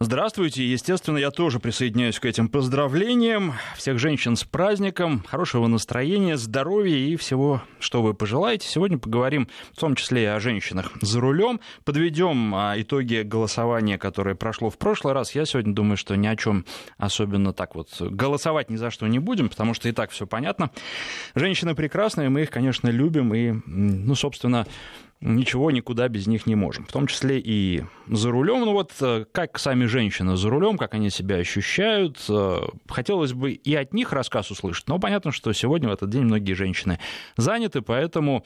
Здравствуйте. Естественно, я тоже присоединяюсь к этим поздравлениям. Всех женщин с праздником, хорошего настроения, здоровья и всего, что вы пожелаете. Сегодня поговорим в том числе и о женщинах за рулем. Подведем а, итоги голосования, которое прошло в прошлый раз. Я сегодня думаю, что ни о чем особенно так вот голосовать ни за что не будем, потому что и так все понятно. Женщины прекрасные, мы их, конечно, любим и, ну, собственно, ничего никуда без них не можем. В том числе и за рулем. Ну вот э, как сами женщины за рулем, как они себя ощущают. Э, хотелось бы и от них рассказ услышать. Но понятно, что сегодня в этот день многие женщины заняты, поэтому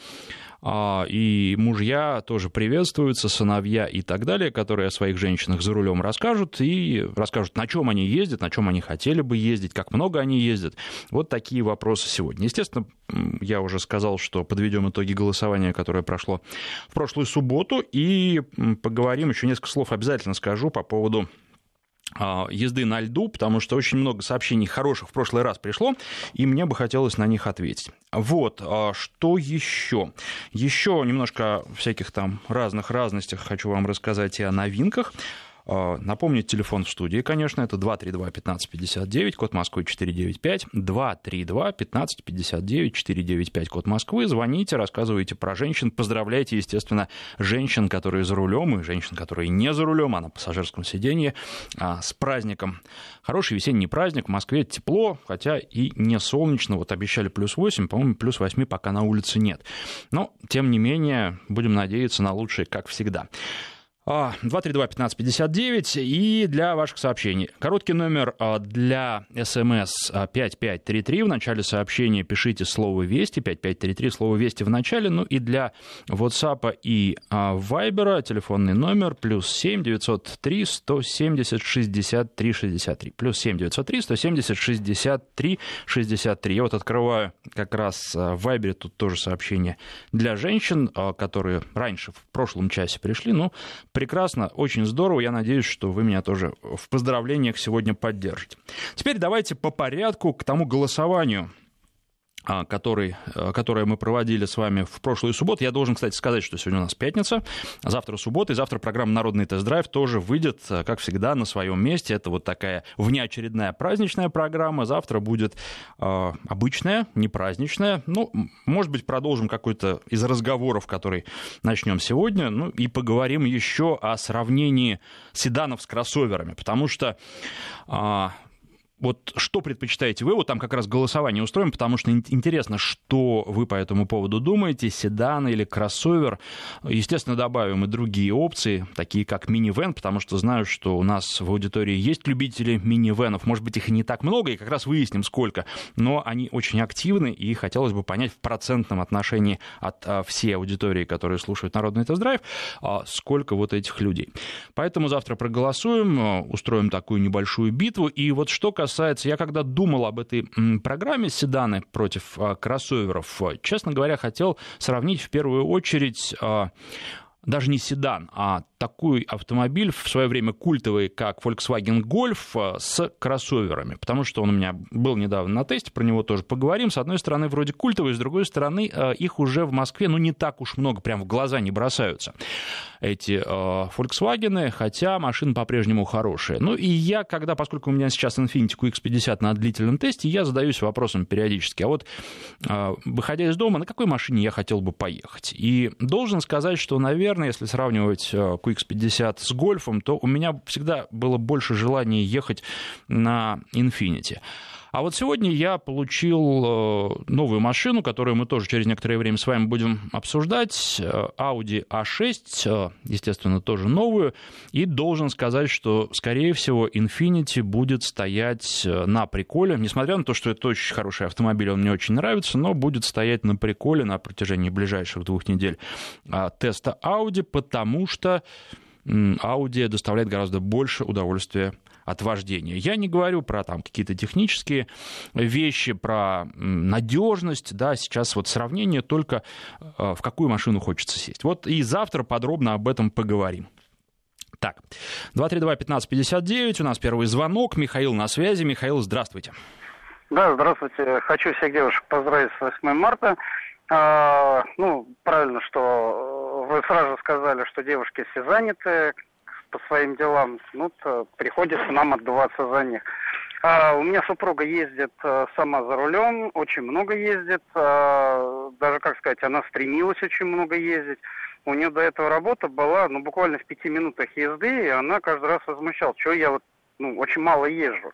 и мужья тоже приветствуются, сыновья и так далее, которые о своих женщинах за рулем расскажут и расскажут, на чем они ездят, на чем они хотели бы ездить, как много они ездят. Вот такие вопросы сегодня. Естественно, я уже сказал, что подведем итоги голосования, которое прошло в прошлую субботу, и поговорим, еще несколько слов обязательно скажу по поводу а, езды на льду, потому что очень много сообщений хороших в прошлый раз пришло, и мне бы хотелось на них ответить. Вот, а, что еще? Еще немножко всяких там разных разностях хочу вам рассказать и о новинках. А, напомнить телефон в студии, конечно, это 232-1559, код Москвы 495, 232-1559, 495, код Москвы. Звоните, рассказывайте про женщин, поздравляйте, естественно, женщин, которые за рулем, и женщин, которые не за рулем, а на пассажирском сиденье, а, с праздником. Хороший весенний праздник, в Москве тепло, хотя и не солнечно, вот обещали плюс 8, по-моему, плюс 8 пока на улице нет. Но, тем не менее, будем надеяться на лучшее, как всегда. 232-1559 и для ваших сообщений. Короткий номер а, для СМС 5533. А, в начале сообщения пишите слово «Вести», 5533, слово «Вести» в начале. Ну и для WhatsApp и Viber телефонный номер плюс 7 903 170 63 63. Плюс 7 903 170 63 63. Я вот открываю как раз в Viber, тут тоже сообщение для женщин, которые раньше в прошлом часе пришли. Ну, прекрасно, очень здорово. Я надеюсь, что вы меня тоже в поздравлениях сегодня поддержите. Теперь давайте по порядку к тому голосованию, который, э, которое мы проводили с вами в прошлую субботу. Я должен, кстати, сказать, что сегодня у нас пятница, завтра суббота, и завтра программа «Народный тест-драйв» тоже выйдет, э, как всегда, на своем месте. Это вот такая внеочередная праздничная программа. Завтра будет э, обычная, не праздничная. Ну, может быть, продолжим какой-то из разговоров, который начнем сегодня, ну, и поговорим еще о сравнении седанов с кроссоверами, потому что э, вот что предпочитаете вы? Вот там как раз голосование устроим, потому что интересно, что вы по этому поводу думаете, седан или кроссовер. Естественно, добавим и другие опции, такие как минивэн, потому что знаю, что у нас в аудитории есть любители минивэнов. Может быть, их и не так много, и как раз выясним, сколько. Но они очень активны, и хотелось бы понять в процентном отношении от а, всей аудитории, которые слушают Народный тест-драйв, а, сколько вот этих людей. Поэтому завтра проголосуем, а, устроим такую небольшую битву. И вот что касается касается, я когда думал об этой программе седаны против а, кроссоверов, честно говоря, хотел сравнить в первую очередь а, даже не седан, а такой автомобиль в свое время культовый, как Volkswagen Golf, э, с кроссоверами, потому что он у меня был недавно на тесте, про него тоже поговорим. С одной стороны, вроде культовый, с другой стороны, э, их уже в Москве, ну, не так уж много, прям в глаза не бросаются эти э, Volkswagen, хотя машины по-прежнему хорошие. Ну, и я, когда, поскольку у меня сейчас Infiniti QX50 на длительном тесте, я задаюсь вопросом периодически, а вот, выходя из дома, на какой машине я хотел бы поехать? И должен сказать, что, наверное, если сравнивать QX QX50 с гольфом, то у меня всегда было больше желания ехать на Infinity. А вот сегодня я получил э, новую машину, которую мы тоже через некоторое время с вами будем обсуждать. Э, Audi A6, э, естественно, тоже новую. И должен сказать, что, скорее всего, Infinity будет стоять на приколе. Несмотря на то, что это очень хороший автомобиль, он мне очень нравится, но будет стоять на приколе на протяжении ближайших двух недель теста Audi, потому что Audi доставляет гораздо больше удовольствия от вождения. Я не говорю про там какие-то технические вещи, про надежность, да, сейчас вот сравнение только э, в какую машину хочется сесть. Вот и завтра подробно об этом поговорим. Так, 232-1559, у нас первый звонок, Михаил на связи. Михаил, здравствуйте. Да, здравствуйте. Хочу всех девушек поздравить с 8 марта. А, ну, правильно, что вы сразу сказали, что девушки все заняты, по своим делам, ну, приходится нам отдуваться за них. А, у меня супруга ездит а, сама за рулем, очень много ездит, а, даже, как сказать, она стремилась очень много ездить. У нее до этого работа была, ну, буквально в пяти минутах езды, и она каждый раз возмущалась, что я вот, ну, очень мало езжу.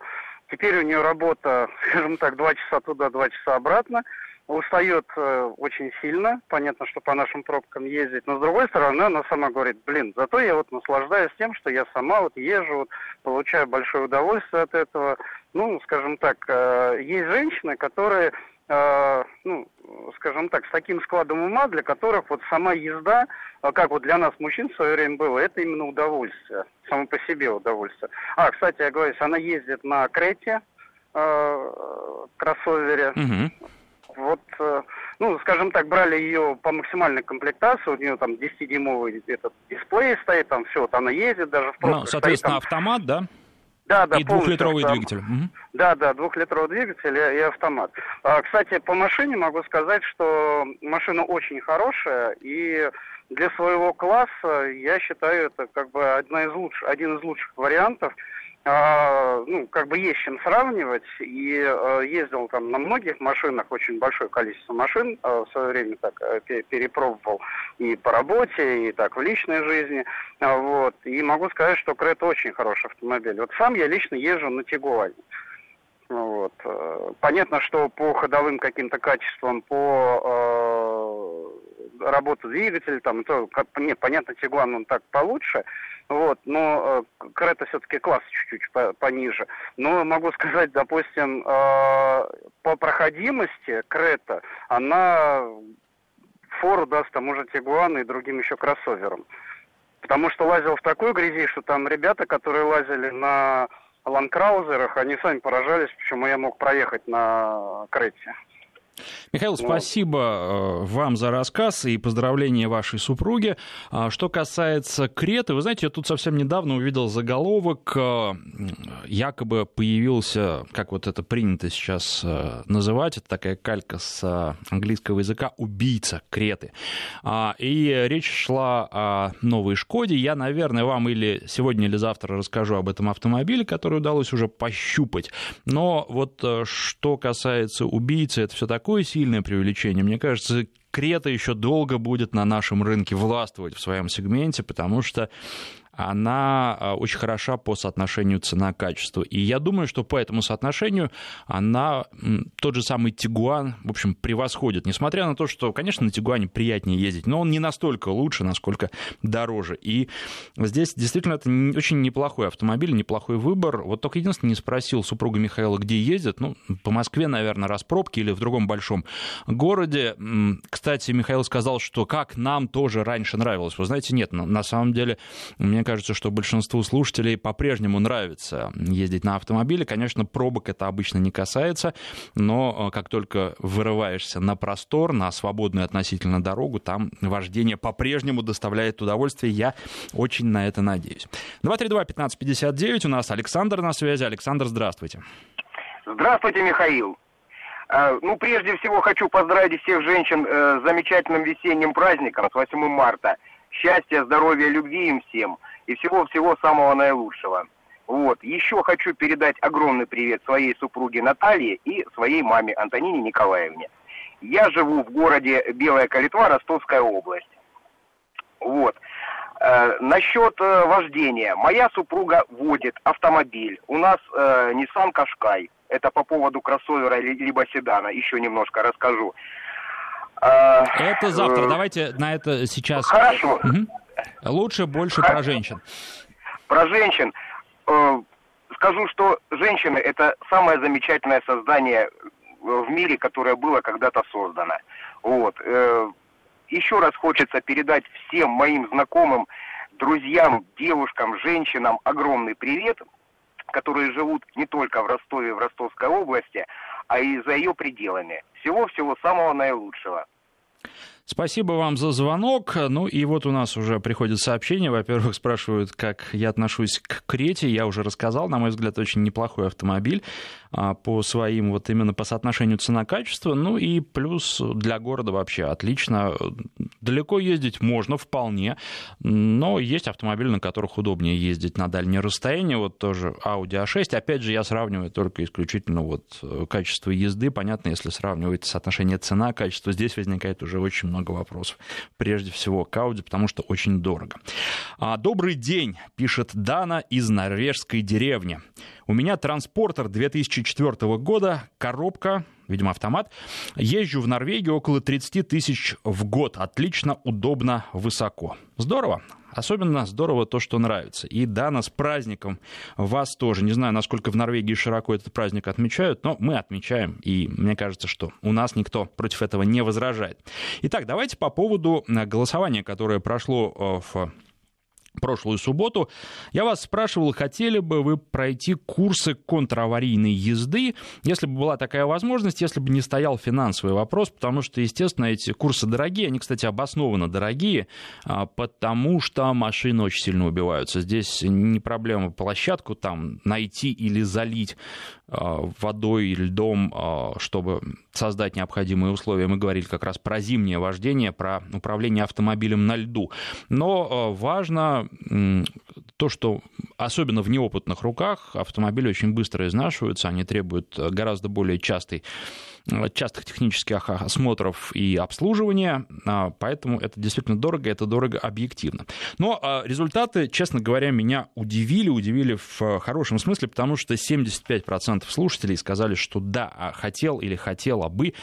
Теперь у нее работа, скажем так, два часа туда, два часа обратно – устает э, очень сильно, понятно, что по нашим пробкам ездить, но с другой стороны она сама говорит, блин, зато я вот наслаждаюсь тем, что я сама вот езжу, вот, получаю большое удовольствие от этого. Ну, скажем так, э, есть женщины, которые, э, ну, скажем так, с таким складом ума, для которых вот сама езда, э, как вот для нас, мужчин в свое время было, это именно удовольствие, само по себе удовольствие. А, кстати, я говорю, она ездит на Крете, э, кроссовере, угу вот, э, ну, скажем так, брали ее по максимальной комплектации, у нее там 10-дюймовый этот дисплей стоит, там все, вот она ездит даже в Ну, соответственно, стоит, там... автомат, да? Да, да, и двухлитровый там, двигатель. Угу. Да, да, двухлитровый двигатель и, и автомат. А, кстати, по машине могу сказать, что машина очень хорошая, и для своего класса я считаю это как бы одна из лучших, один из лучших вариантов. А, ну, как бы есть чем сравнивать, и э, ездил там на многих машинах, очень большое количество машин э, в свое время так э, перепробовал и по работе, и так в личной жизни, а, вот, и могу сказать, что Крет очень хороший автомобиль. Вот сам я лично езжу на Тигуане. Вот. Понятно, что по ходовым каким-то качествам, по э, работе двигателя, там, то, как, нет, понятно, Тигуан он так получше, вот, но э, Крета все-таки класс чуть-чуть пониже. Но могу сказать, допустим, э, по проходимости Крета, она фору даст тому же Тигуану и другим еще кроссоверам. Потому что лазил в такой грязи, что там ребята, которые лазили на ланкраузерах, они сами поражались, почему я мог проехать на Крете. Михаил, спасибо э, вам за рассказ и поздравления вашей супруге. А, что касается Креты, вы знаете, я тут совсем недавно увидел заголовок, э, якобы появился, как вот это принято сейчас э, называть, это такая калька с английского языка, убийца Креты. А, и речь шла о новой Шкоде. Я, наверное, вам или сегодня, или завтра расскажу об этом автомобиле, который удалось уже пощупать. Но вот что касается убийцы, это все такое такое сильное преувеличение. Мне кажется, Крета еще долго будет на нашем рынке властвовать в своем сегменте, потому что она а, очень хороша по соотношению цена-качество. И я думаю, что по этому соотношению она, тот же самый Тигуан, в общем, превосходит. Несмотря на то, что, конечно, на Тигуане приятнее ездить, но он не настолько лучше, насколько дороже. И здесь действительно это очень неплохой автомобиль, неплохой выбор. Вот только единственное, не спросил супруга Михаила, где ездит. Ну, по Москве, наверное, раз пробки или в другом большом городе. Кстати, Михаил сказал, что как нам тоже раньше нравилось. Вы знаете, нет, на самом деле, мне кажется, что большинству слушателей по-прежнему нравится ездить на автомобиле. Конечно, пробок это обычно не касается, но э, как только вырываешься на простор, на свободную относительно дорогу, там вождение по-прежнему доставляет удовольствие. Я очень на это надеюсь. 232-1559, у нас Александр на связи. Александр, здравствуйте. Здравствуйте, Михаил. Э, ну, прежде всего хочу поздравить всех женщин э, с замечательным весенним праздником, с 8 марта. Счастья, здоровья, любви им всем и всего-всего самого наилучшего. Вот. Еще хочу передать огромный привет своей супруге Наталье и своей маме Антонине Николаевне. Я живу в городе Белая Калитва, Ростовская область. Вот. Э, насчет э, вождения. Моя супруга водит автомобиль. У нас э, Nissan Qashqai. Это по поводу кроссовера либо седана. Еще немножко расскажу. Э, это завтра. Давайте на это сейчас. Хорошо. Угу. Лучше больше про женщин. Про женщин. Э, скажу, что женщины это самое замечательное создание в мире, которое было когда-то создано. Вот. Э, еще раз хочется передать всем моим знакомым, друзьям, девушкам, женщинам огромный привет, которые живут не только в Ростове, в Ростовской области, а и за ее пределами. Всего-всего самого наилучшего. Спасибо вам за звонок. Ну и вот у нас уже приходит сообщение. Во-первых, спрашивают, как я отношусь к Крете. Я уже рассказал, на мой взгляд, очень неплохой автомобиль а, по своим, вот именно по соотношению цена-качество. Ну и плюс для города вообще отлично. Далеко ездить можно вполне, но есть автомобили, на которых удобнее ездить на дальние расстояния. Вот тоже Audi A6. Опять же, я сравниваю только исключительно вот качество езды. Понятно, если сравнивать соотношение цена-качество, здесь возникает уже очень много много вопросов. Прежде всего к Ауди, потому что очень дорого. А, Добрый день, пишет Дана из норвежской деревни. У меня транспортер 2004 года, коробка, видимо, автомат. Езжу в Норвегию около 30 тысяч в год. Отлично, удобно, высоко. Здорово. Особенно здорово то, что нравится. И Дана, с праздником вас тоже. Не знаю, насколько в Норвегии широко этот праздник отмечают, но мы отмечаем. И мне кажется, что у нас никто против этого не возражает. Итак, давайте по поводу э, голосования, которое прошло э, в прошлую субботу. Я вас спрашивал, хотели бы вы пройти курсы контраварийной езды, если бы была такая возможность, если бы не стоял финансовый вопрос, потому что, естественно, эти курсы дорогие, они, кстати, обоснованно дорогие, а, потому что машины очень сильно убиваются. Здесь не проблема площадку там найти или залить а, водой и льдом, а, чтобы создать необходимые условия. Мы говорили как раз про зимнее вождение, про управление автомобилем на льду. Но важно то, что особенно в неопытных руках автомобили очень быстро изнашиваются, они требуют гораздо более частой частых технических осмотров и обслуживания, а, поэтому это действительно дорого, это дорого объективно. Но а, результаты, честно говоря, меня удивили, удивили в хорошем смысле, потому что 75% слушателей сказали, что да, а, хотел или хотела бы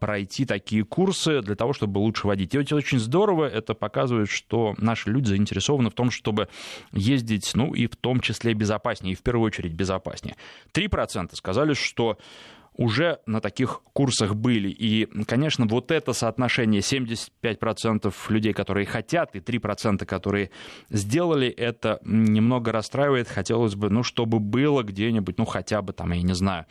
пройти такие курсы для того, чтобы лучше водить. И это очень здорово, это показывает, что наши люди заинтересованы в том, чтобы ездить, ну и в том числе безопаснее, и в первую очередь безопаснее. 3% сказали, что уже на таких курсах были. И, конечно, вот это соотношение 75% людей, которые хотят, и 3%, которые сделали это, немного расстраивает. Хотелось бы, ну, чтобы было где-нибудь, ну, хотя бы там, я не знаю,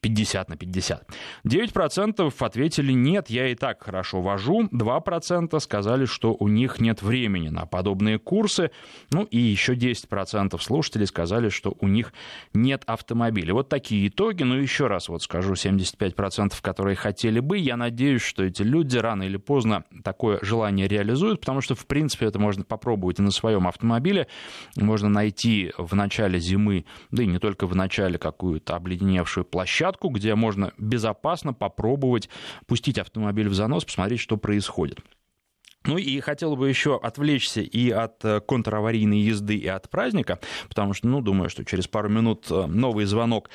50 на 50. 9% ответили нет, я и так хорошо вожу. 2% сказали, что у них нет времени на подобные курсы. Ну и еще 10% слушателей сказали, что у них нет автомобиля. Вот такие итоги. Но еще раз вот скажу, 75%, которые хотели бы. Я надеюсь, что эти люди рано или поздно такое желание реализуют, потому что, в принципе, это можно попробовать и на своем автомобиле. Можно найти в начале зимы, да и не только в начале, какую-то обледеневшую площадку, площадку, где можно безопасно попробовать пустить автомобиль в занос, посмотреть, что происходит. Ну и хотел бы еще отвлечься и от э, контраварийной езды, и от праздника, потому что, ну, думаю, что через пару минут э, новый звонок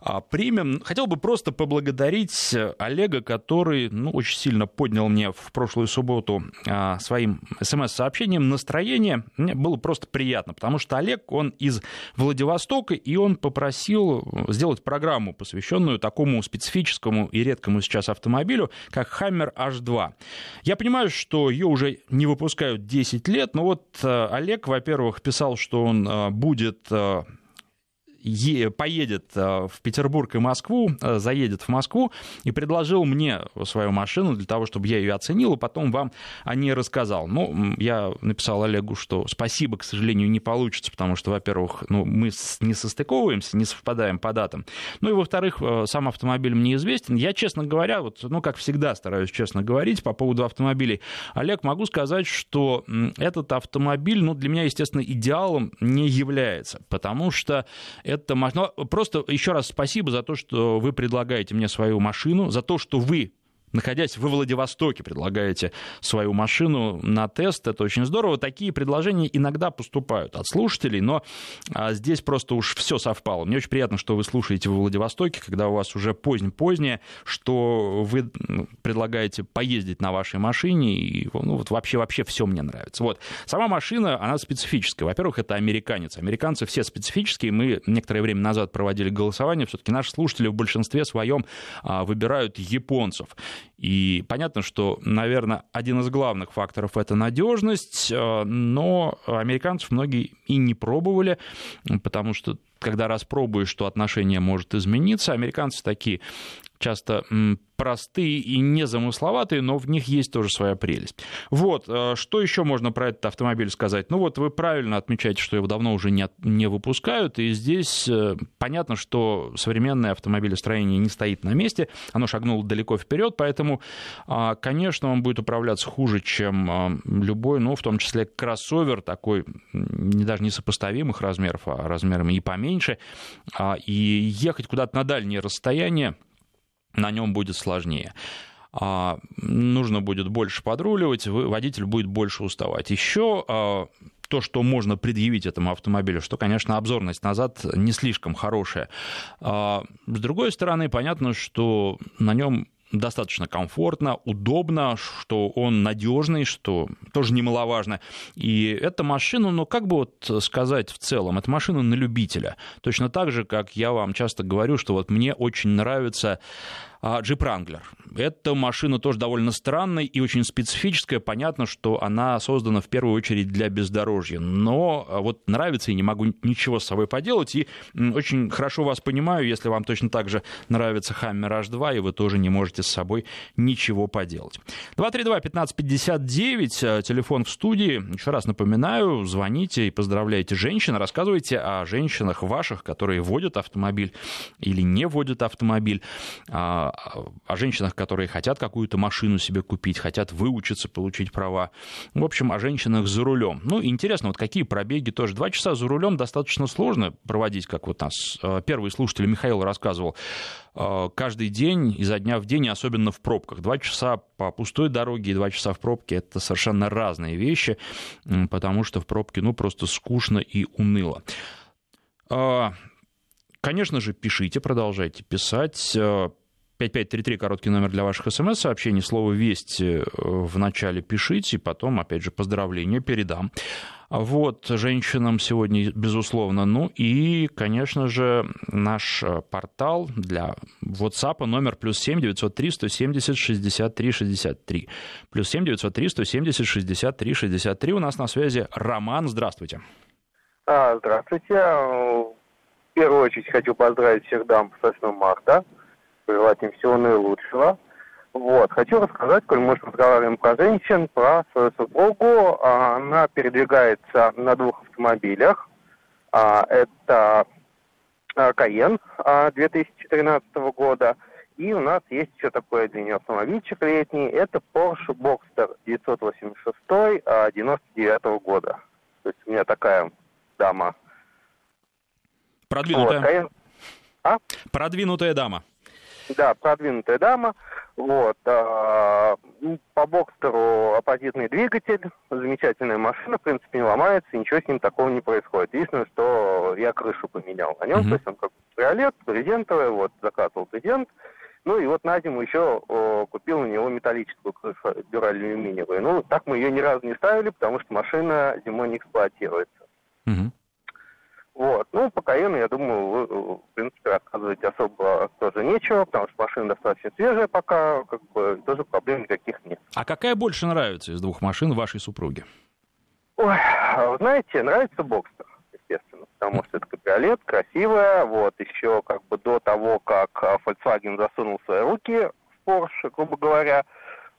а, примем. Хотел бы просто поблагодарить Олега, который, ну, очень сильно поднял мне в прошлую субботу а, своим смс-сообщением настроение. Мне было просто приятно, потому что Олег, он из Владивостока, и он попросил сделать программу, посвященную такому специфическому и редкому сейчас автомобилю, как Hammer H2. Я понимаю, что ее уже не выпускают 10 лет. Но вот э, Олег, во-первых, писал, что он э, будет э, поедет э, в Петербург и Москву, э, заедет в Москву и предложил мне свою машину для того, чтобы я ее оценил, и потом вам о ней рассказал. Ну, я написал Олегу, что спасибо, к сожалению, не получится, потому что, во-первых, ну, мы не состыковываемся, не совпадаем по датам. Ну и, во-вторых, э, сам автомобиль мне известен. Я, честно говоря, вот, ну, как всегда стараюсь честно говорить по поводу автомобилей. Олег, могу сказать, что этот автомобиль, ну, для меня, естественно, идеалом не является, потому что это машина. Просто еще раз спасибо за то, что вы предлагаете мне свою машину, за то, что вы находясь во Владивостоке, предлагаете свою машину на тест. Это очень здорово. Такие предложения иногда поступают от слушателей, но а, здесь просто уж все совпало. Мне очень приятно, что вы слушаете во Владивостоке, когда у вас уже позднее-позднее, что вы предлагаете поездить на вашей машине, и ну, вот вообще, вообще все мне нравится. Вот. Сама машина, она специфическая. Во-первых, это американец. Американцы все специфические. Мы некоторое время назад проводили голосование. Все-таки наши слушатели в большинстве своем а, выбирают японцев. И понятно, что, наверное, один из главных факторов это надежность, э, но американцев многие и не пробовали, потому что когда распробуешь, что отношение может измениться, американцы такие часто простые и незамысловатые, но в них есть тоже своя прелесть. Вот, э, что еще можно про этот автомобиль сказать? Ну вот вы правильно отмечаете, что его давно уже не, не выпускают, и здесь э, понятно, что современное автомобилестроение не стоит на месте, оно шагнуло далеко вперед, поэтому, а, конечно, он будет управляться хуже, чем а, любой, ну, в том числе кроссовер такой, не даже несопоставимых размеров, а размерами и поменьше, а, и ехать куда-то на дальние расстояния на нем будет сложнее а, нужно будет больше подруливать, водитель будет больше уставать. Еще а, то, что можно предъявить этому автомобилю, что, конечно, обзорность назад не слишком хорошая. А, с другой стороны, понятно, что на нем достаточно комфортно, удобно, что он надежный, что тоже немаловажно. И эта машина, ну как бы вот сказать в целом, это машина на любителя. Точно так же, как я вам часто говорю, что вот мне очень нравится Джип Wrangler. Эта машина тоже довольно странная и очень специфическая. Понятно, что она создана в первую очередь для бездорожья. Но а, вот нравится и не могу ничего с собой поделать. И очень хорошо вас понимаю, если вам точно так же нравится Hammer H2, и вы тоже не можете с собой ничего поделать. 232-1559, а, телефон в студии. Еще раз напоминаю, звоните и поздравляйте женщин, рассказывайте о женщинах ваших, которые водят автомобиль или не водят автомобиль а, о женщинах, которые хотят какую-то машину себе купить, хотят выучиться, получить права. В общем, о женщинах за рулем. Ну, интересно, вот какие пробеги тоже. Два часа за рулем достаточно сложно проводить, как вот нас э, первый слушатель Михаил рассказывал э, каждый день, изо дня в день, особенно в пробках. Два часа по пустой дороге и два часа в пробке – это совершенно разные вещи, потому что в пробке, ну, просто скучно и уныло. Э, конечно же, пишите, продолжайте писать. 5533, короткий номер для ваших смс-сообщений. Слово «Вести» в начале пишите, потом, опять же, поздравления передам. Вот, женщинам сегодня, безусловно. Ну и, конечно же, наш портал для WhatsApp номер плюс 7 903 170 63 63. Плюс 7 903 170 63 63. У нас на связи Роман. Здравствуйте. А, здравствуйте. В первую очередь хочу поздравить всех дам с 8 марта пожелать им всего наилучшего. Вот. Хочу рассказать, коль мы разговариваем про женщин, про свою супругу. Она передвигается на двух автомобилях. А, это Каен 2013 года. И у нас есть еще такой для нее автомобильчик летний. Это Porsche Boxster 986 99 года. То есть у меня такая дама. Продвинутая. Вот, Каен... а? Продвинутая дама. Да, продвинутая дама. Вот. А, по Бокстеру оппозитный двигатель, замечательная машина, в принципе, не ломается, ничего с ним такого не происходит. Единственное, что я крышу поменял на нем, mm-hmm. то есть он как кабриолет, брезентовый, вот, заказывал брезент. Ну и вот на зиму еще о, купил у него металлическую крышу, дюраль алюминиевую. Ну, так мы ее ни разу не ставили, потому что машина зимой не эксплуатируется. Mm-hmm. Вот. Ну, по Каену, я думаю, вы, в принципе, рассказывать особо тоже нечего, потому что машина достаточно свежая пока, как бы, тоже проблем никаких нет. А какая больше нравится из двух машин вашей супруге? Ой, знаете, нравится Бокстер, естественно, потому что это кабриолет, красивая, вот, еще как бы до того, как а, Volkswagen засунул свои руки в Porsche, грубо говоря,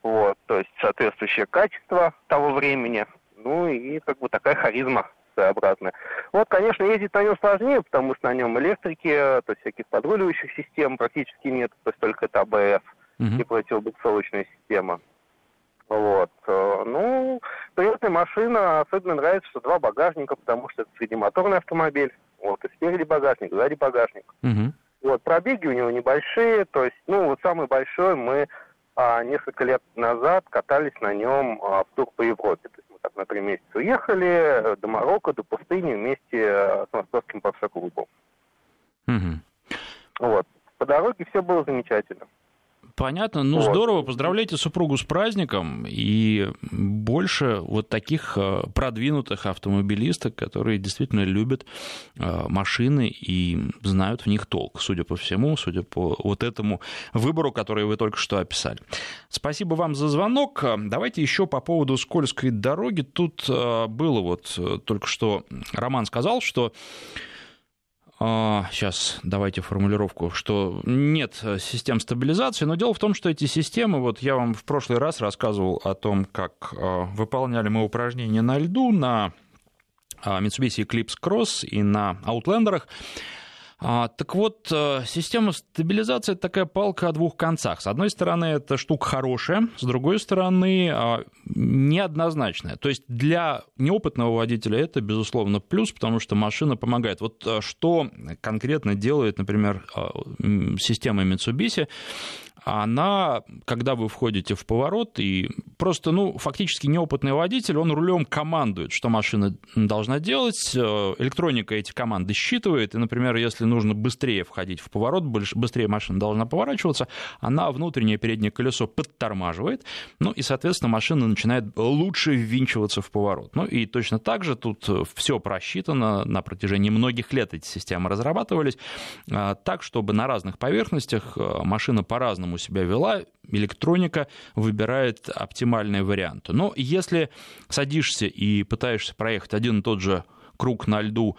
вот, то есть соответствующее качество того времени, ну и как бы такая харизма своеобразная. Вот, конечно, ездить на нем сложнее, потому что на нем электрики, то есть всяких подруливающих систем практически нет, то есть только это АБС uh-huh. и противобуксовочная система. Вот. Э, ну, приятная машина, особенно нравится, что два багажника, потому что это среднемоторный автомобиль. Вот, и спереди багажник, сзади багажник. Uh-huh. Вот, пробеги у него небольшие, то есть, ну, вот самый большой мы а, несколько лет назад катались на нем а, в тур по Европе. То есть на три месяца уехали э, до Марокко, до пустыни вместе э, с московским парша-клубом. Угу. Вот. По дороге все было замечательно. Понятно. Ну, вот. здорово. Поздравляйте супругу с праздником. И больше вот таких э, продвинутых автомобилисток, которые действительно любят э, машины и знают в них толк, судя по всему, судя по вот этому выбору, который вы только что описали. Спасибо вам за звонок. Давайте еще по поводу скользкой дороги. Тут э, было вот только что Роман сказал, что сейчас давайте формулировку, что нет систем стабилизации, но дело в том, что эти системы, вот я вам в прошлый раз рассказывал о том, как выполняли мы упражнения на льду на Mitsubishi Eclipse Cross и на Outlander. А, так вот, э, система стабилизации это такая палка о двух концах. С одной стороны, это штука хорошая, с другой стороны, а, неоднозначная. То есть для неопытного водителя это, безусловно, плюс, потому что машина помогает. Вот э, что конкретно делает, например, э, система Mitsubishi, она, когда вы входите в поворот, и просто, ну, фактически неопытный водитель, он рулем командует, что машина должна делать, э, электроника эти команды считывает, и, например, если нужно быстрее входить в поворот, быстрее машина должна поворачиваться, она внутреннее переднее колесо подтормаживает, ну, и, соответственно, машина начинает лучше ввинчиваться в поворот. Ну, и точно так же тут все просчитано, на протяжении многих лет эти системы разрабатывались, э, так, чтобы на разных поверхностях э, машина по-разному себя вела, электроника выбирает оптимальный вариант. Но если садишься и пытаешься проехать один и тот же круг на льду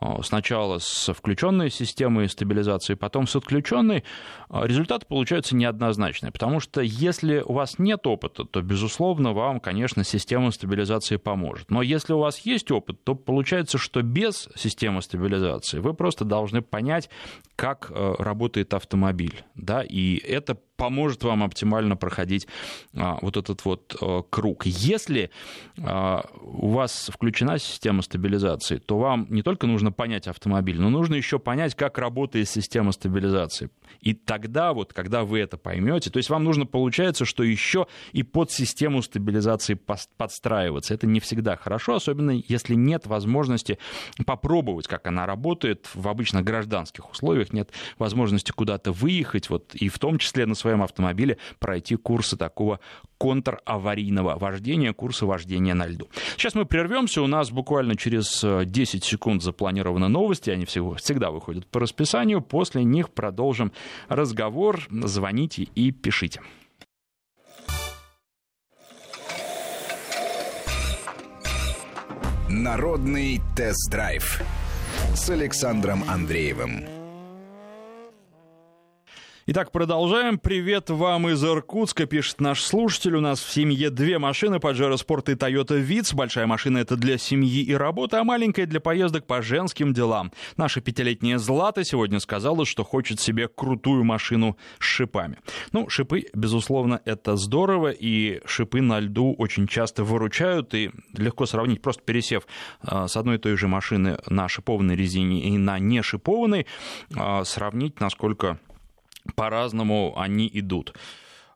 а, сначала с включенной системой стабилизации, потом с отключенной, а, результаты получаются неоднозначные. Потому что если у вас нет опыта, то, безусловно, вам, конечно, система стабилизации поможет. Но если у вас есть опыт, то получается, что без системы стабилизации вы просто должны понять, как а, работает автомобиль. Да? И это поможет вам оптимально проходить а, вот этот вот а, круг. Если а, у вас включена система стабилизации, то вам не только нужно понять автомобиль, но нужно еще понять, как работает система стабилизации. И тогда вот, когда вы это поймете, то есть вам нужно, получается, что еще и под систему стабилизации подстраиваться. Это не всегда хорошо, особенно если нет возможности попробовать, как она работает в обычно гражданских условиях, нет возможности куда-то выехать, вот, и в том числе на своем своем автомобиле пройти курсы такого контраварийного вождения, курсы вождения на льду. Сейчас мы прервемся, у нас буквально через 10 э, секунд запланированы новости, они всего, всегда выходят по расписанию, после них продолжим разговор, звоните и пишите. Народный тест-драйв с Александром Андреевым. Итак, продолжаем. Привет вам из Иркутска, пишет наш слушатель. У нас в семье две машины, Pajero Sport и Toyota Vitz. Большая машина это для семьи и работы, а маленькая для поездок по женским делам. Наша пятилетняя Злата сегодня сказала, что хочет себе крутую машину с шипами. Ну, шипы, безусловно, это здорово, и шипы на льду очень часто выручают, и легко сравнить, просто пересев а, с одной и той же машины на шипованной резине и на нешипованной, а, сравнить, насколько по-разному они идут.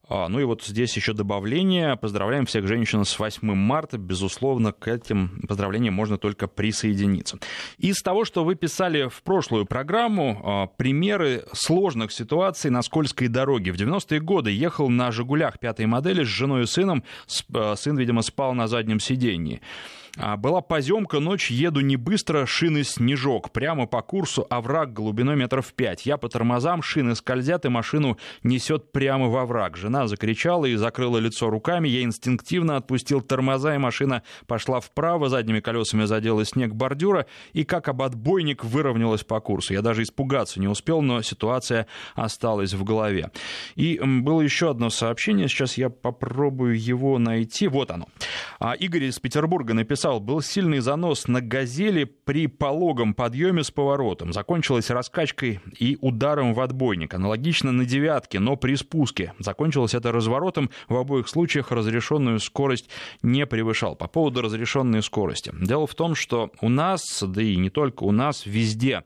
А, ну и вот здесь еще добавление. Поздравляем всех женщин с 8 марта. Безусловно, к этим поздравлениям можно только присоединиться. Из того, что вы писали в прошлую программу, а, примеры сложных ситуаций на скользкой дороге. В 90-е годы ехал на «Жигулях» пятой модели с женой и сыном. А, сын, видимо, спал на заднем сидении. А, была поземка, ночь еду не быстро, шины снежок. Прямо по курсу овраг глубиной метров пять. Я по тормозам, шины скользят, и машину несет прямо во враг. Жена закричала и закрыла лицо руками. Я инстинктивно отпустил тормоза, и машина пошла вправо, задними колесами задела снег бордюра, и как об отбойник выровнялась по курсу. Я даже испугаться не успел, но ситуация осталась в голове. И было еще одно сообщение, сейчас я попробую его найти. Вот оно. А, Игорь из Петербурга написал, написал, был сильный занос на «Газели» при пологом подъеме с поворотом. Закончилась раскачкой и ударом в отбойник. Аналогично на «девятке», но при спуске. Закончилось это разворотом. В обоих случаях разрешенную скорость не превышал. По поводу разрешенной скорости. Дело в том, что у нас, да и не только у нас, везде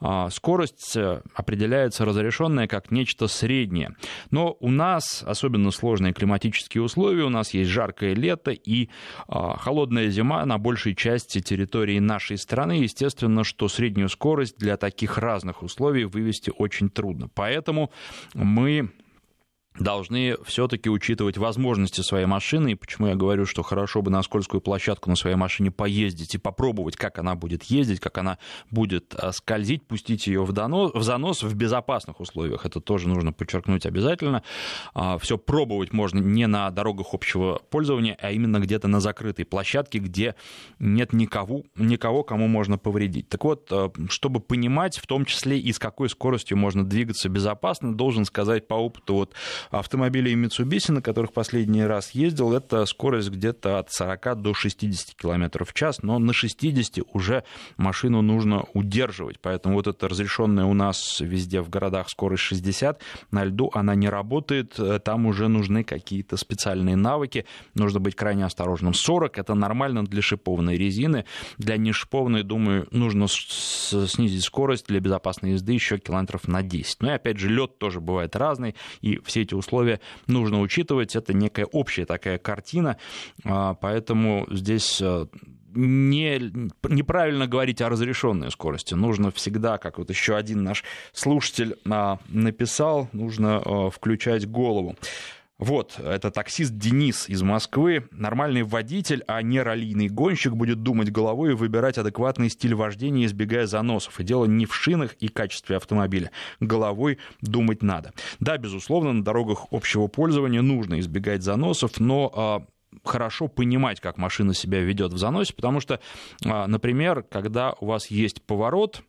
а, скорость э, определяется разрешенная как нечто среднее. Но у нас особенно сложные климатические условия. У нас есть жаркое лето и а, холодная зима зима на большей части территории нашей страны. Естественно, что среднюю скорость для таких разных условий вывести очень трудно. Поэтому мы должны все-таки учитывать возможности своей машины. И почему я говорю, что хорошо бы на скользкую площадку на своей машине поездить и попробовать, как она будет ездить, как она будет а, скользить, пустить ее в, донос, в занос в безопасных условиях. Это тоже нужно подчеркнуть обязательно. А, Все пробовать можно не на дорогах общего пользования, а именно где-то на закрытой площадке, где нет никого, никого, кому можно повредить. Так вот, а, чтобы понимать, в том числе и с какой скоростью можно двигаться безопасно, должен сказать по опыту вот автомобилей Mitsubishi, на которых последний раз ездил, это скорость где-то от 40 до 60 км в час, но на 60 уже машину нужно удерживать, поэтому вот эта разрешенная у нас везде в городах скорость 60, на льду она не работает, там уже нужны какие-то специальные навыки, нужно быть крайне осторожным. 40 это нормально для шипованной резины, для нешипованной, думаю, нужно снизить скорость для безопасной езды еще километров на 10. Ну и опять же, лед тоже бывает разный, и все эти условия нужно учитывать. Это некая общая такая картина, а, поэтому здесь э, не, неправильно говорить о разрешенной скорости. Нужно всегда, как вот еще один наш слушатель а, написал, нужно э, включать голову. Вот, это таксист Денис из Москвы. Нормальный водитель, а не раллийный гонщик будет думать головой и выбирать адекватный стиль вождения, избегая заносов. И дело не в шинах и качестве автомобиля. Головой думать надо. Да, безусловно, на дорогах общего пользования нужно избегать заносов, но а, хорошо понимать, как машина себя ведет в заносе, потому что, а, например, когда у вас есть поворот,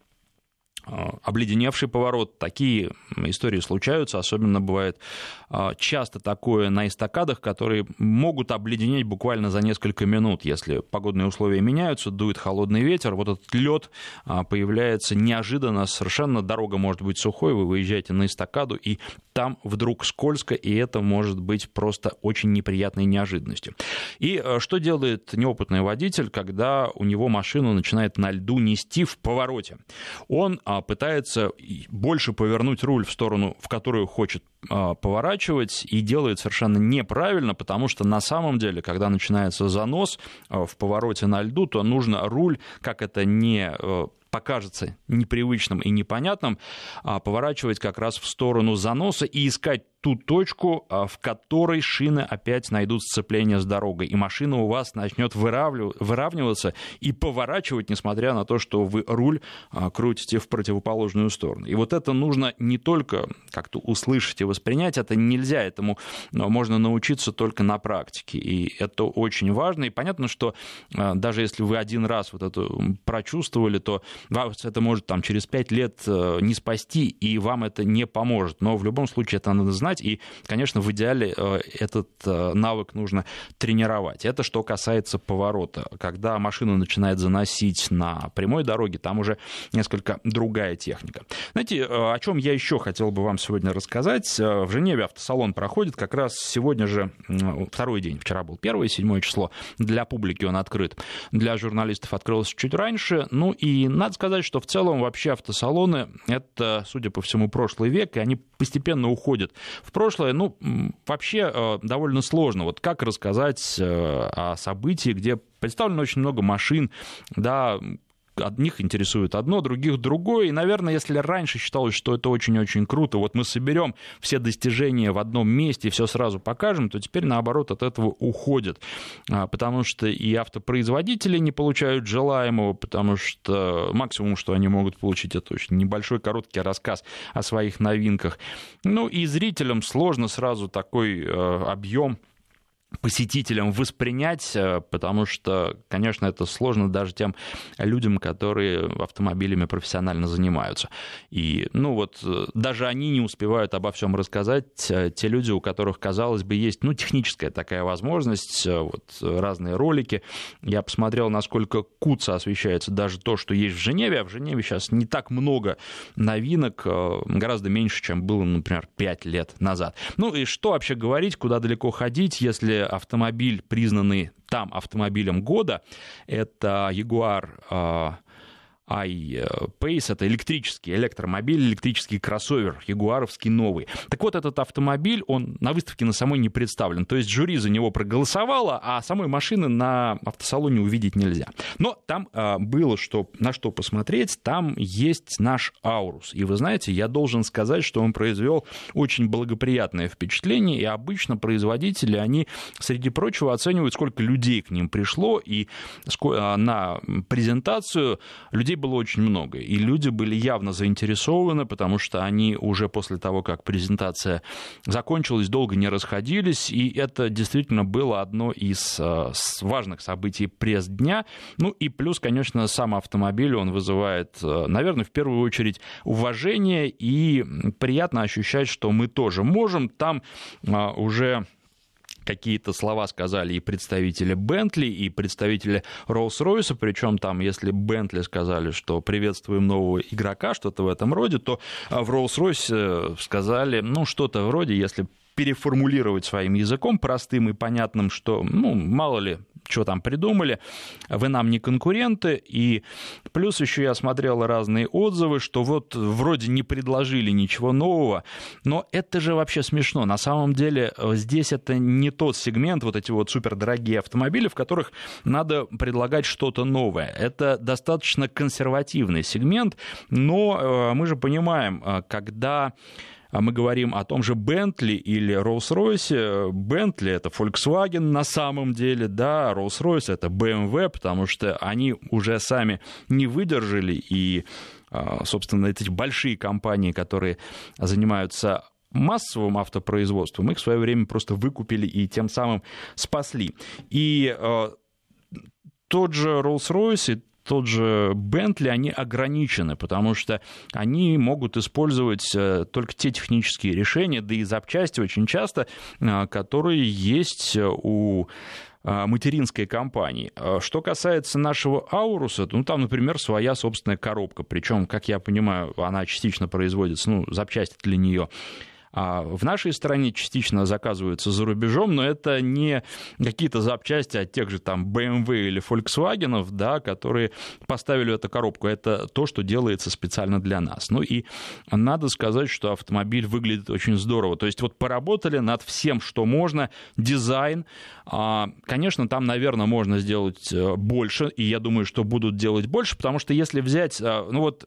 обледеневший поворот. Такие истории случаются, особенно бывает а, часто такое на эстакадах, которые могут обледенеть буквально за несколько минут, если погодные условия меняются, дует холодный ветер, вот этот лед а, появляется неожиданно, совершенно дорога может быть сухой, вы выезжаете на эстакаду, и там вдруг скользко, и это может быть просто очень неприятной неожиданностью. И что делает неопытный водитель, когда у него машину начинает на льду нести в повороте? Он пытается больше повернуть руль в сторону, в которую хочет а, поворачивать, и делает совершенно неправильно, потому что на самом деле, когда начинается занос а, в повороте на льду, то нужно руль, как это не покажется непривычным и непонятным, а, поворачивать как раз в сторону заноса и искать ту точку, а, в которой шины опять найдут сцепление с дорогой, и машина у вас начнет выравниваться и поворачивать, несмотря на то, что вы руль а, крутите в противоположную сторону. И вот это нужно не только как-то услышать и воспринять, это нельзя, этому можно научиться только на практике, и это очень важно. И понятно, что а, даже если вы один раз вот это прочувствовали, то вас это может там через пять лет не спасти, и вам это не поможет. Но в любом случае это надо знать, знать. И, конечно, в идеале э, этот э, навык нужно тренировать. Это что касается поворота. Когда машина начинает заносить на прямой дороге, там уже несколько другая техника. Знаете, э, о чем я еще хотел бы вам сегодня рассказать? В Женеве автосалон проходит как раз сегодня же второй день. Вчера был первое, седьмое число. Для публики он открыт. Для журналистов открылся чуть раньше. Ну и надо сказать, что в целом вообще автосалоны — это, судя по всему, прошлый век, и они постепенно уходят в прошлое, ну, вообще э, довольно сложно. Вот как рассказать э, о событии, где представлено очень много машин, да, одних интересует одно, других другое. И, наверное, если раньше считалось, что это очень-очень круто, вот мы соберем все достижения в одном месте и все сразу покажем, то теперь, наоборот, от этого уходят. А, потому что и автопроизводители не получают желаемого, потому что максимум, что они могут получить, это очень небольшой короткий рассказ о своих новинках. Ну и зрителям сложно сразу такой э, объем посетителям воспринять, э, потому что, конечно, это сложно даже тем людям, которые автомобилями профессионально занимаются. И, ну вот, э, даже они не успевают обо всем рассказать. Э, те люди, у которых, казалось бы, есть, ну, техническая такая возможность, вот, разные ролики. Я посмотрел, насколько куца освещается даже то, что есть в Женеве, а в Женеве сейчас не так много новинок, гораздо меньше, чем было, например, 5 лет назад. Ну и что вообще говорить, куда далеко ходить, если автомобиль, признанный там автомобилем года, это Jaguar I-Pace, это электрический электромобиль, электрический кроссовер, ягуаровский новый. Так вот, этот автомобиль, он на выставке на самой не представлен. То есть жюри за него проголосовало, а самой машины на автосалоне увидеть нельзя. Но там а, было что, на что посмотреть, там есть наш Аурус. И вы знаете, я должен сказать, что он произвел очень благоприятное впечатление, и обычно производители, они, среди прочего, оценивают, сколько людей к ним пришло, и а, на презентацию людей было очень много, и люди были явно заинтересованы, потому что они уже после того, как презентация закончилась, долго не расходились, и это действительно было одно из э, важных событий пресс-дня. Ну и плюс, конечно, сам автомобиль, он вызывает, э, наверное, в первую очередь уважение, и приятно ощущать, что мы тоже можем. Там э, уже какие-то слова сказали и представители Бентли, и представители Роллс-Ройса, причем там, если Бентли сказали, что приветствуем нового игрока, что-то в этом роде, то а, в Роллс-Ройсе сказали, ну, что-то вроде, если переформулировать своим языком простым и понятным, что, ну, мало ли, что там придумали, вы нам не конкуренты, и плюс еще я смотрел разные отзывы, что вот вроде не предложили ничего нового, но это же вообще смешно. На самом деле э, здесь это не тот сегмент, вот эти вот супердорогие автомобили, в которых надо предлагать что-то новое. Это достаточно консервативный сегмент, но э, мы же понимаем, э, когда мы говорим о том же Бентли или Rolls-Royce. Бентли это Volkswagen на самом деле, да, Rolls-Royce это BMW, потому что они уже сами не выдержали и а, собственно, эти большие компании, которые занимаются массовым автопроизводством, их в свое время просто выкупили и тем самым спасли. И а, тот же Rolls-Royce и тот же Bentley, они ограничены, потому что они могут использовать э, только те технические решения, да и запчасти очень часто, э, которые есть у э, материнской компании. Что касается нашего Ауруса, ну там, например, своя собственная коробка, причем, как я понимаю, она частично производится, ну, запчасти для нее а в нашей стране частично заказываются за рубежом, но это не какие-то запчасти от тех же там BMW или Volkswagen, да, которые поставили эту коробку. Это то, что делается специально для нас. Ну и надо сказать, что автомобиль выглядит очень здорово. То есть вот поработали над всем, что можно. Дизайн, а, конечно, там, наверное, можно сделать э, больше, и я думаю, что будут делать больше, потому что если взять, э, ну вот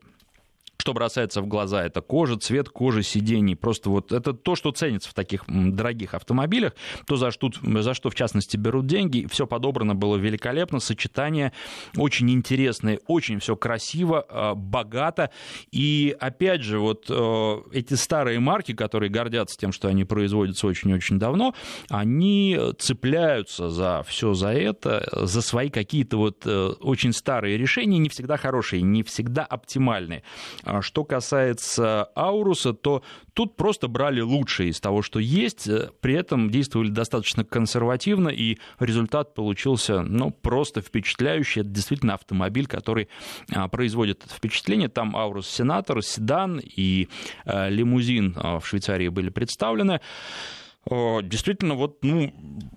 что бросается в глаза, это кожа, цвет кожи, сидений. Просто вот это то, что ценится в таких дорогих автомобилях, то, за что, за что в частности берут деньги. Все подобрано было великолепно, сочетание очень интересное, очень все красиво, э, богато. И опять же, вот э, эти старые марки, которые гордятся тем, что они производятся очень-очень давно, они цепляются за все за это, за свои какие-то вот э, очень старые решения, не всегда хорошие, не всегда оптимальные. А что касается Ауруса, то тут просто брали лучшее из того, что есть, э, при этом действовали достаточно консервативно, и результат получился ну, просто впечатляющий. Это действительно автомобиль, который а, производит впечатление. Там Аурус Сенатор, седан и э, лимузин а, в Швейцарии были представлены. Действительно, вот ну,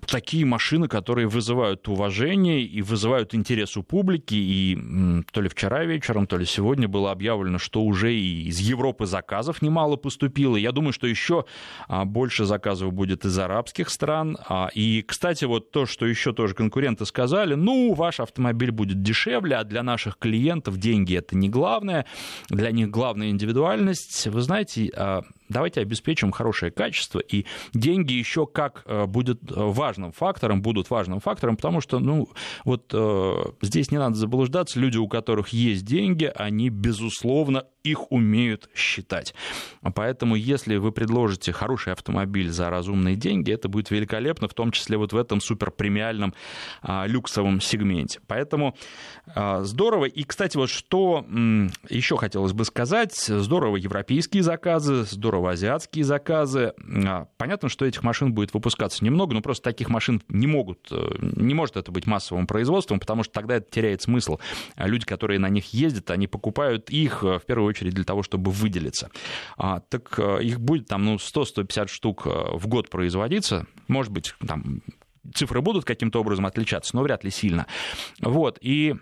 такие машины, которые вызывают уважение и вызывают интерес у публики. И то ли вчера вечером, то ли сегодня было объявлено, что уже и из Европы заказов немало поступило. Я думаю, что еще а, больше заказов будет из арабских стран. А, и, кстати, вот то, что еще тоже конкуренты сказали, ну, ваш автомобиль будет дешевле, а для наших клиентов деньги это не главное. Для них главная индивидуальность. Вы знаете, а, давайте обеспечим хорошее качество, и деньги еще как э, будет э, важным фактором, будут важным фактором, потому что, ну, вот э, здесь не надо заблуждаться, люди, у которых есть деньги, они, безусловно, их умеют считать. Поэтому, если вы предложите хороший автомобиль за разумные деньги, это будет великолепно, в том числе вот в этом суперпремиальном а, люксовом сегменте. Поэтому а, здорово. И, кстати, вот что м, еще хотелось бы сказать, здорово европейские заказы, здорово азиатские заказы. А, понятно, что этих машин будет выпускаться немного, но просто таких машин не могут, э, не может это быть массовым производством, потому что тогда это теряет смысл. А люди, которые на них ездят, они покупают их э, в первую очередь для того, чтобы выделиться. А, так э, их будет там ну, 100-150 штук в год производиться, может быть, там цифры будут каким-то образом отличаться, но вряд ли сильно. Вот, и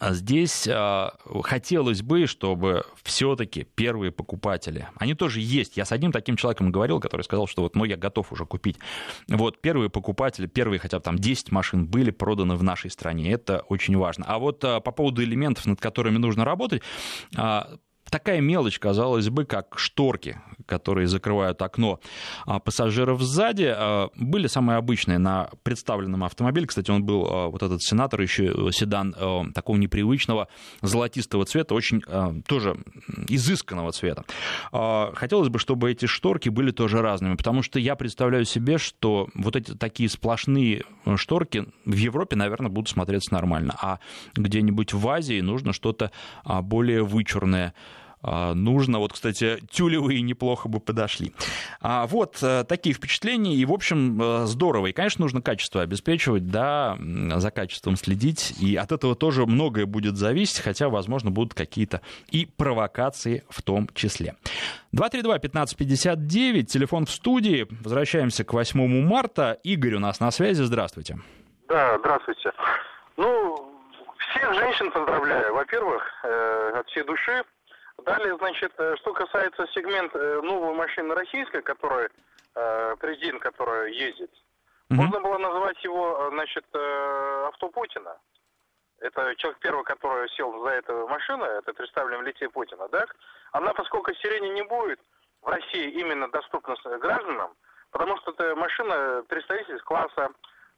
здесь э, хотелось бы, чтобы все-таки первые покупатели, они тоже есть. Я с одним таким человеком говорил, который сказал, что вот, ну, я готов уже купить. Вот первые покупатели, первые хотя бы там 10 машин были проданы в нашей стране. Это очень важно. А вот э, по поводу элементов, над которыми нужно работать, э, такая мелочь, казалось бы, как шторки, которые закрывают окно а, пассажиров сзади, а, были самые обычные на представленном автомобиле. Кстати, он был, а, вот этот сенатор, еще седан такого непривычного золотистого цвета, очень тоже изысканного цвета. Хотелось бы, чтобы эти шторки были тоже разными, потому что я представляю себе, что вот эти такие сплошные шторки в Европе, наверное, будут смотреться нормально, а где-нибудь в Азии нужно что-то более вычурное, а, нужно. Вот, кстати, тюлевые неплохо бы подошли. А, вот э, такие впечатления. И, в общем, э, здорово. И, конечно, нужно качество обеспечивать, да, за качеством следить. И от этого тоже многое будет зависеть, хотя, возможно, будут какие-то и провокации в том числе. 232-1559, телефон в студии. Возвращаемся к 8 марта. Игорь у нас на связи. Здравствуйте. Да, здравствуйте. Ну, всех женщин поздравляю. Во-первых, э, от всей души. Далее, значит, э, что касается сегмента э, новой машины российской, которая, э, президент, которая ездит, mm-hmm. можно было назвать его, значит, авто Путина. Это человек первый, который сел за эту машину, это представлен в лице Путина, да? Она, поскольку сирени не будет, в России именно доступна гражданам, потому что это машина представитель класса,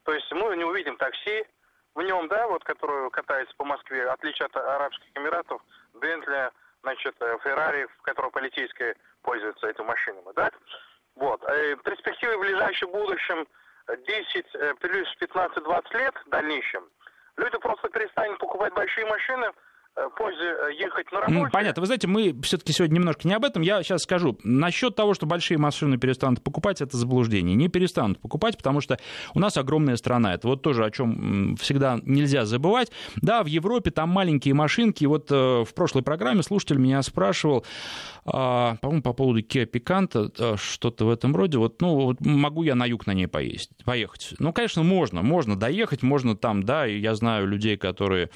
то есть мы не увидим такси в нем, да, вот, которую катается по Москве, отличие от Арабских Эмиратов, Бентли, значит, э, Феррари, в котором полицейские пользуются этими машинами, да? Вот. Э, перспективы в ближайшем будущем 10 э, плюс 15-20 лет в дальнейшем люди просто перестанут покупать большие машины, Э, пользе э, ехать на работу. Понятно. Вы знаете, мы все-таки сегодня немножко не об этом. Я сейчас скажу. Насчет того, что большие машины перестанут покупать, это заблуждение. Не перестанут покупать, потому что у нас огромная страна. Это вот тоже о чем всегда нельзя забывать. Да, в Европе там маленькие машинки. Вот э, в прошлой программе слушатель меня спрашивал, а, по-моему, по поводу Kia Picanto, что-то в этом роде. Вот, ну, вот могу я на юг на ней поесть, поехать? Ну, конечно, можно. Можно доехать, можно там, да, и я знаю людей, которые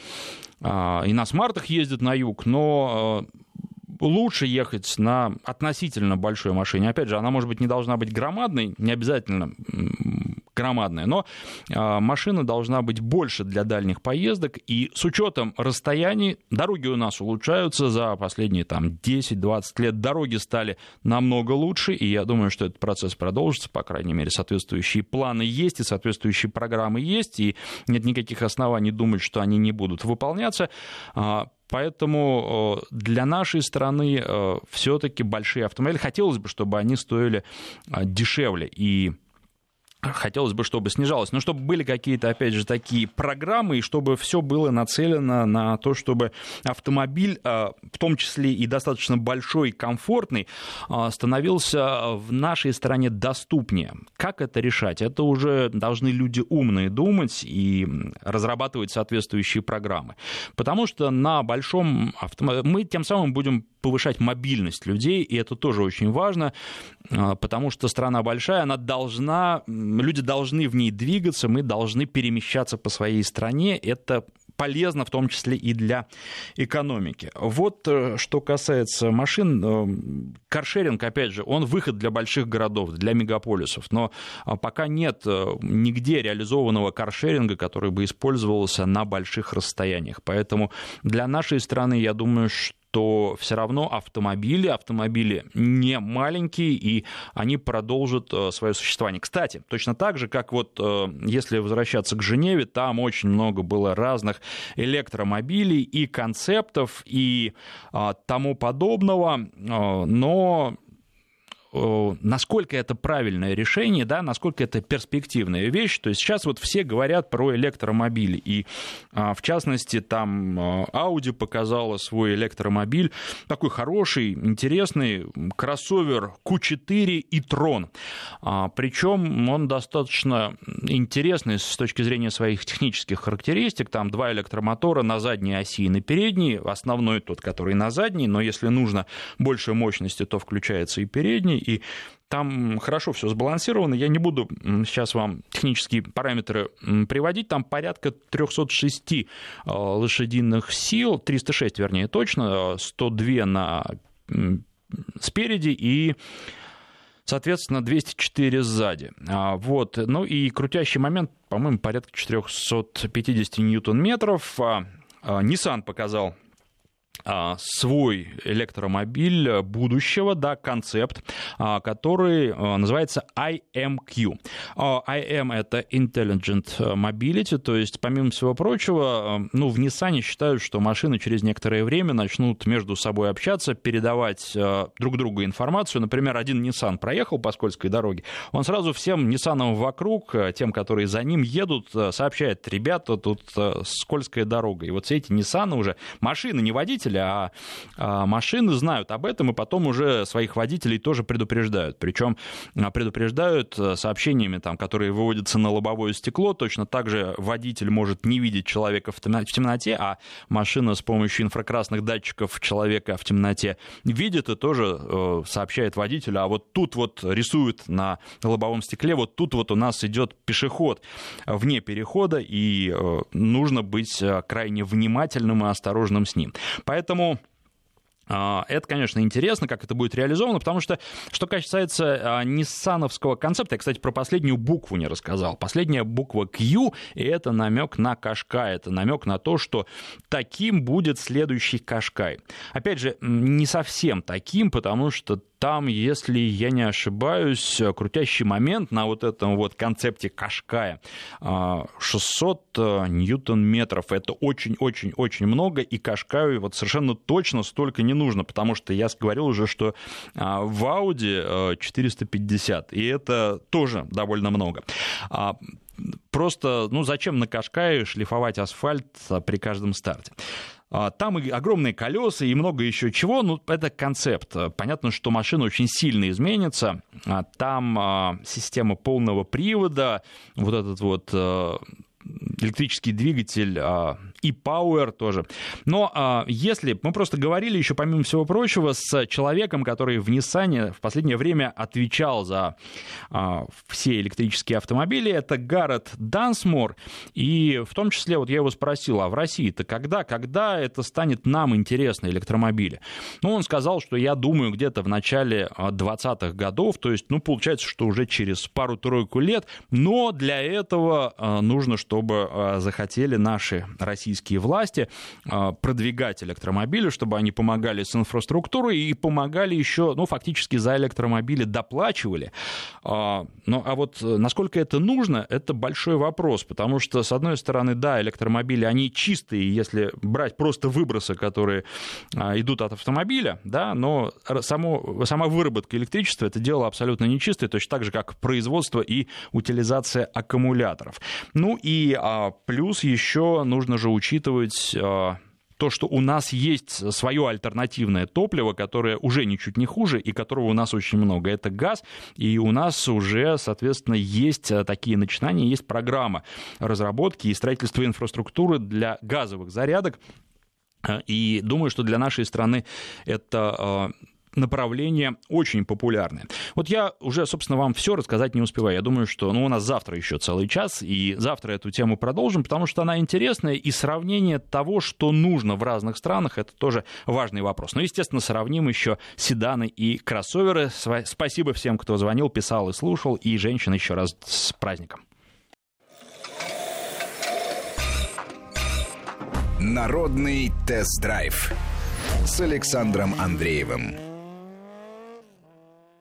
и на смартах ездят на юг, но а, лучше ехать на относительно большой машине. Опять же, она, может быть, не должна быть громадной, не обязательно громадная, но а, машина должна быть больше для дальних поездок, и с учетом расстояний, дороги у нас улучшаются за последние там 10-20 лет, дороги стали намного лучше, и я думаю, что этот процесс продолжится, по крайней мере, соответствующие планы есть, и соответствующие программы есть, и нет никаких оснований думать, что они не будут выполняться. А, поэтому для нашей страны все-таки большие автомобили хотелось бы, чтобы они стоили дешевле. И Хотелось бы, чтобы снижалось, но чтобы были какие-то, опять же, такие программы, и чтобы все было нацелено на то, чтобы автомобиль, а, в том числе и достаточно большой, комфортный, а, становился в нашей стране доступнее. Как это решать? Это уже должны люди умные думать и разрабатывать соответствующие программы. Потому что на большом автомобиле мы тем самым будем повышать мобильность людей, и это тоже очень важно, а, потому что страна большая, она должна, люди должны в ней двигаться, мы должны перемещаться по своей стране, это полезно в том числе и для экономики. Вот э, что касается машин, э, каршеринг, опять же, он выход для больших городов, для мегаполисов, но а, пока нет э, нигде реализованного каршеринга, который бы использовался на больших расстояниях. Поэтому для нашей страны, я думаю, что то все равно автомобили, автомобили не маленькие, и они продолжат э, свое существование. Кстати, точно так же, как вот э, если возвращаться к Женеве, там очень много было разных электромобилей и концептов и а, тому подобного, э, но насколько это правильное решение, да, насколько это перспективная вещь. То есть сейчас вот все говорят про электромобили, и а, в частности там а, Audi показала свой электромобиль, такой хороший, интересный кроссовер Q4 и Tron. А, Причем он достаточно интересный с точки зрения своих технических характеристик. Там два электромотора на задней оси и на передней. Основной тот, который на задней, но если нужно больше мощности, то включается и передний и там хорошо все сбалансировано. Я не буду сейчас вам технические параметры приводить. Там порядка 306 лошадиных сил, 306, вернее, точно, 102 на спереди и соответственно, 204 сзади. А, вот. Ну и крутящий момент, по-моему, порядка 450 ньютон-метров. А, Nissan показал а, свой электромобиль будущего, да, концепт, а, который а, называется IMQ. IM — это Intelligent Mobility, то есть, помимо всего прочего, ну, в Nissan считают, что машины через некоторое время начнут между собой общаться, передавать друг другу информацию. Например, один Nissan проехал по скользкой дороге, он сразу всем Nissan вокруг, тем, которые за ним едут, сообщает, ребята, тут скользкая дорога. И вот все эти Nissan уже, машины, не водители, а, а машины знают об этом и потом уже своих водителей тоже предупреждают. Причем а, предупреждают э, сообщениями, там, которые выводятся на лобовое стекло. Точно так же водитель может не видеть человека в темноте, а машина с помощью инфракрасных датчиков человека в темноте видит и тоже э, сообщает водителю, а вот тут вот рисует на лобовом стекле, вот тут вот у нас идет пешеход вне перехода, и э, нужно быть крайне внимательным и осторожным с ним. Поэтому Поэтому а, это, конечно, интересно, как это будет реализовано, потому что, что касается а, ниссановского концепта, я, кстати, про последнюю букву не рассказал. Последняя буква Q, и это намек на Кашкай, это намек на то, что таким будет следующий Кашкай. Опять же, не совсем таким, потому что там, если я не ошибаюсь, крутящий момент на вот этом вот концепте Кашкая 600 а, ньютон-метров. Это очень-очень-очень много, и Кашкаю вот совершенно точно столько не нужно, потому что я говорил уже, что а, в Audi 450, и это тоже довольно много а, просто, ну, зачем на Кашкае шлифовать асфальт при каждом старте? А, там и огромные колеса, и много еще чего. Ну, это концепт. Понятно, что машина очень сильно изменится. А, там а, система полного привода, вот этот вот электрический двигатель и Power тоже. Но а, если мы просто говорили еще, помимо всего прочего, с человеком, который в Nissan в последнее время отвечал за а, все электрические автомобили, это Гаррет Дансмор, и в том числе вот я его спросил, а в России-то когда, когда это станет нам интересно, электромобили? Ну, он сказал, что я думаю, где-то в начале 20-х годов, то есть, ну, получается, что уже через пару-тройку лет, но для этого а, нужно, чтобы а, захотели наши российские российские власти а, продвигать электромобили, чтобы они помогали с инфраструктурой и помогали еще, ну, фактически за электромобили доплачивали. А, ну, а вот насколько это нужно, это большой вопрос, потому что, с одной стороны, да, электромобили, они чистые, если брать просто выбросы, которые а, идут от автомобиля, да, но само, сама выработка электричества это дело абсолютно нечистое, точно так же, как производство и утилизация аккумуляторов. Ну и плюс еще нужно же учитывать а, то, что у нас есть свое альтернативное топливо, которое уже ничуть не хуже и которого у нас очень много. Это газ, и у нас уже, соответственно, есть а, такие начинания, есть программа разработки и строительства инфраструктуры для газовых зарядок. А, и думаю, что для нашей страны это направление очень популярное. Вот я уже, собственно, вам все рассказать не успеваю. Я думаю, что ну, у нас завтра еще целый час, и завтра эту тему продолжим, потому что она интересная, и сравнение того, что нужно в разных странах, это тоже важный вопрос. Но, естественно, сравним еще седаны и кроссоверы. Спасибо всем, кто звонил, писал и слушал, и женщин еще раз с праздником. Народный тест-драйв с Александром Андреевым.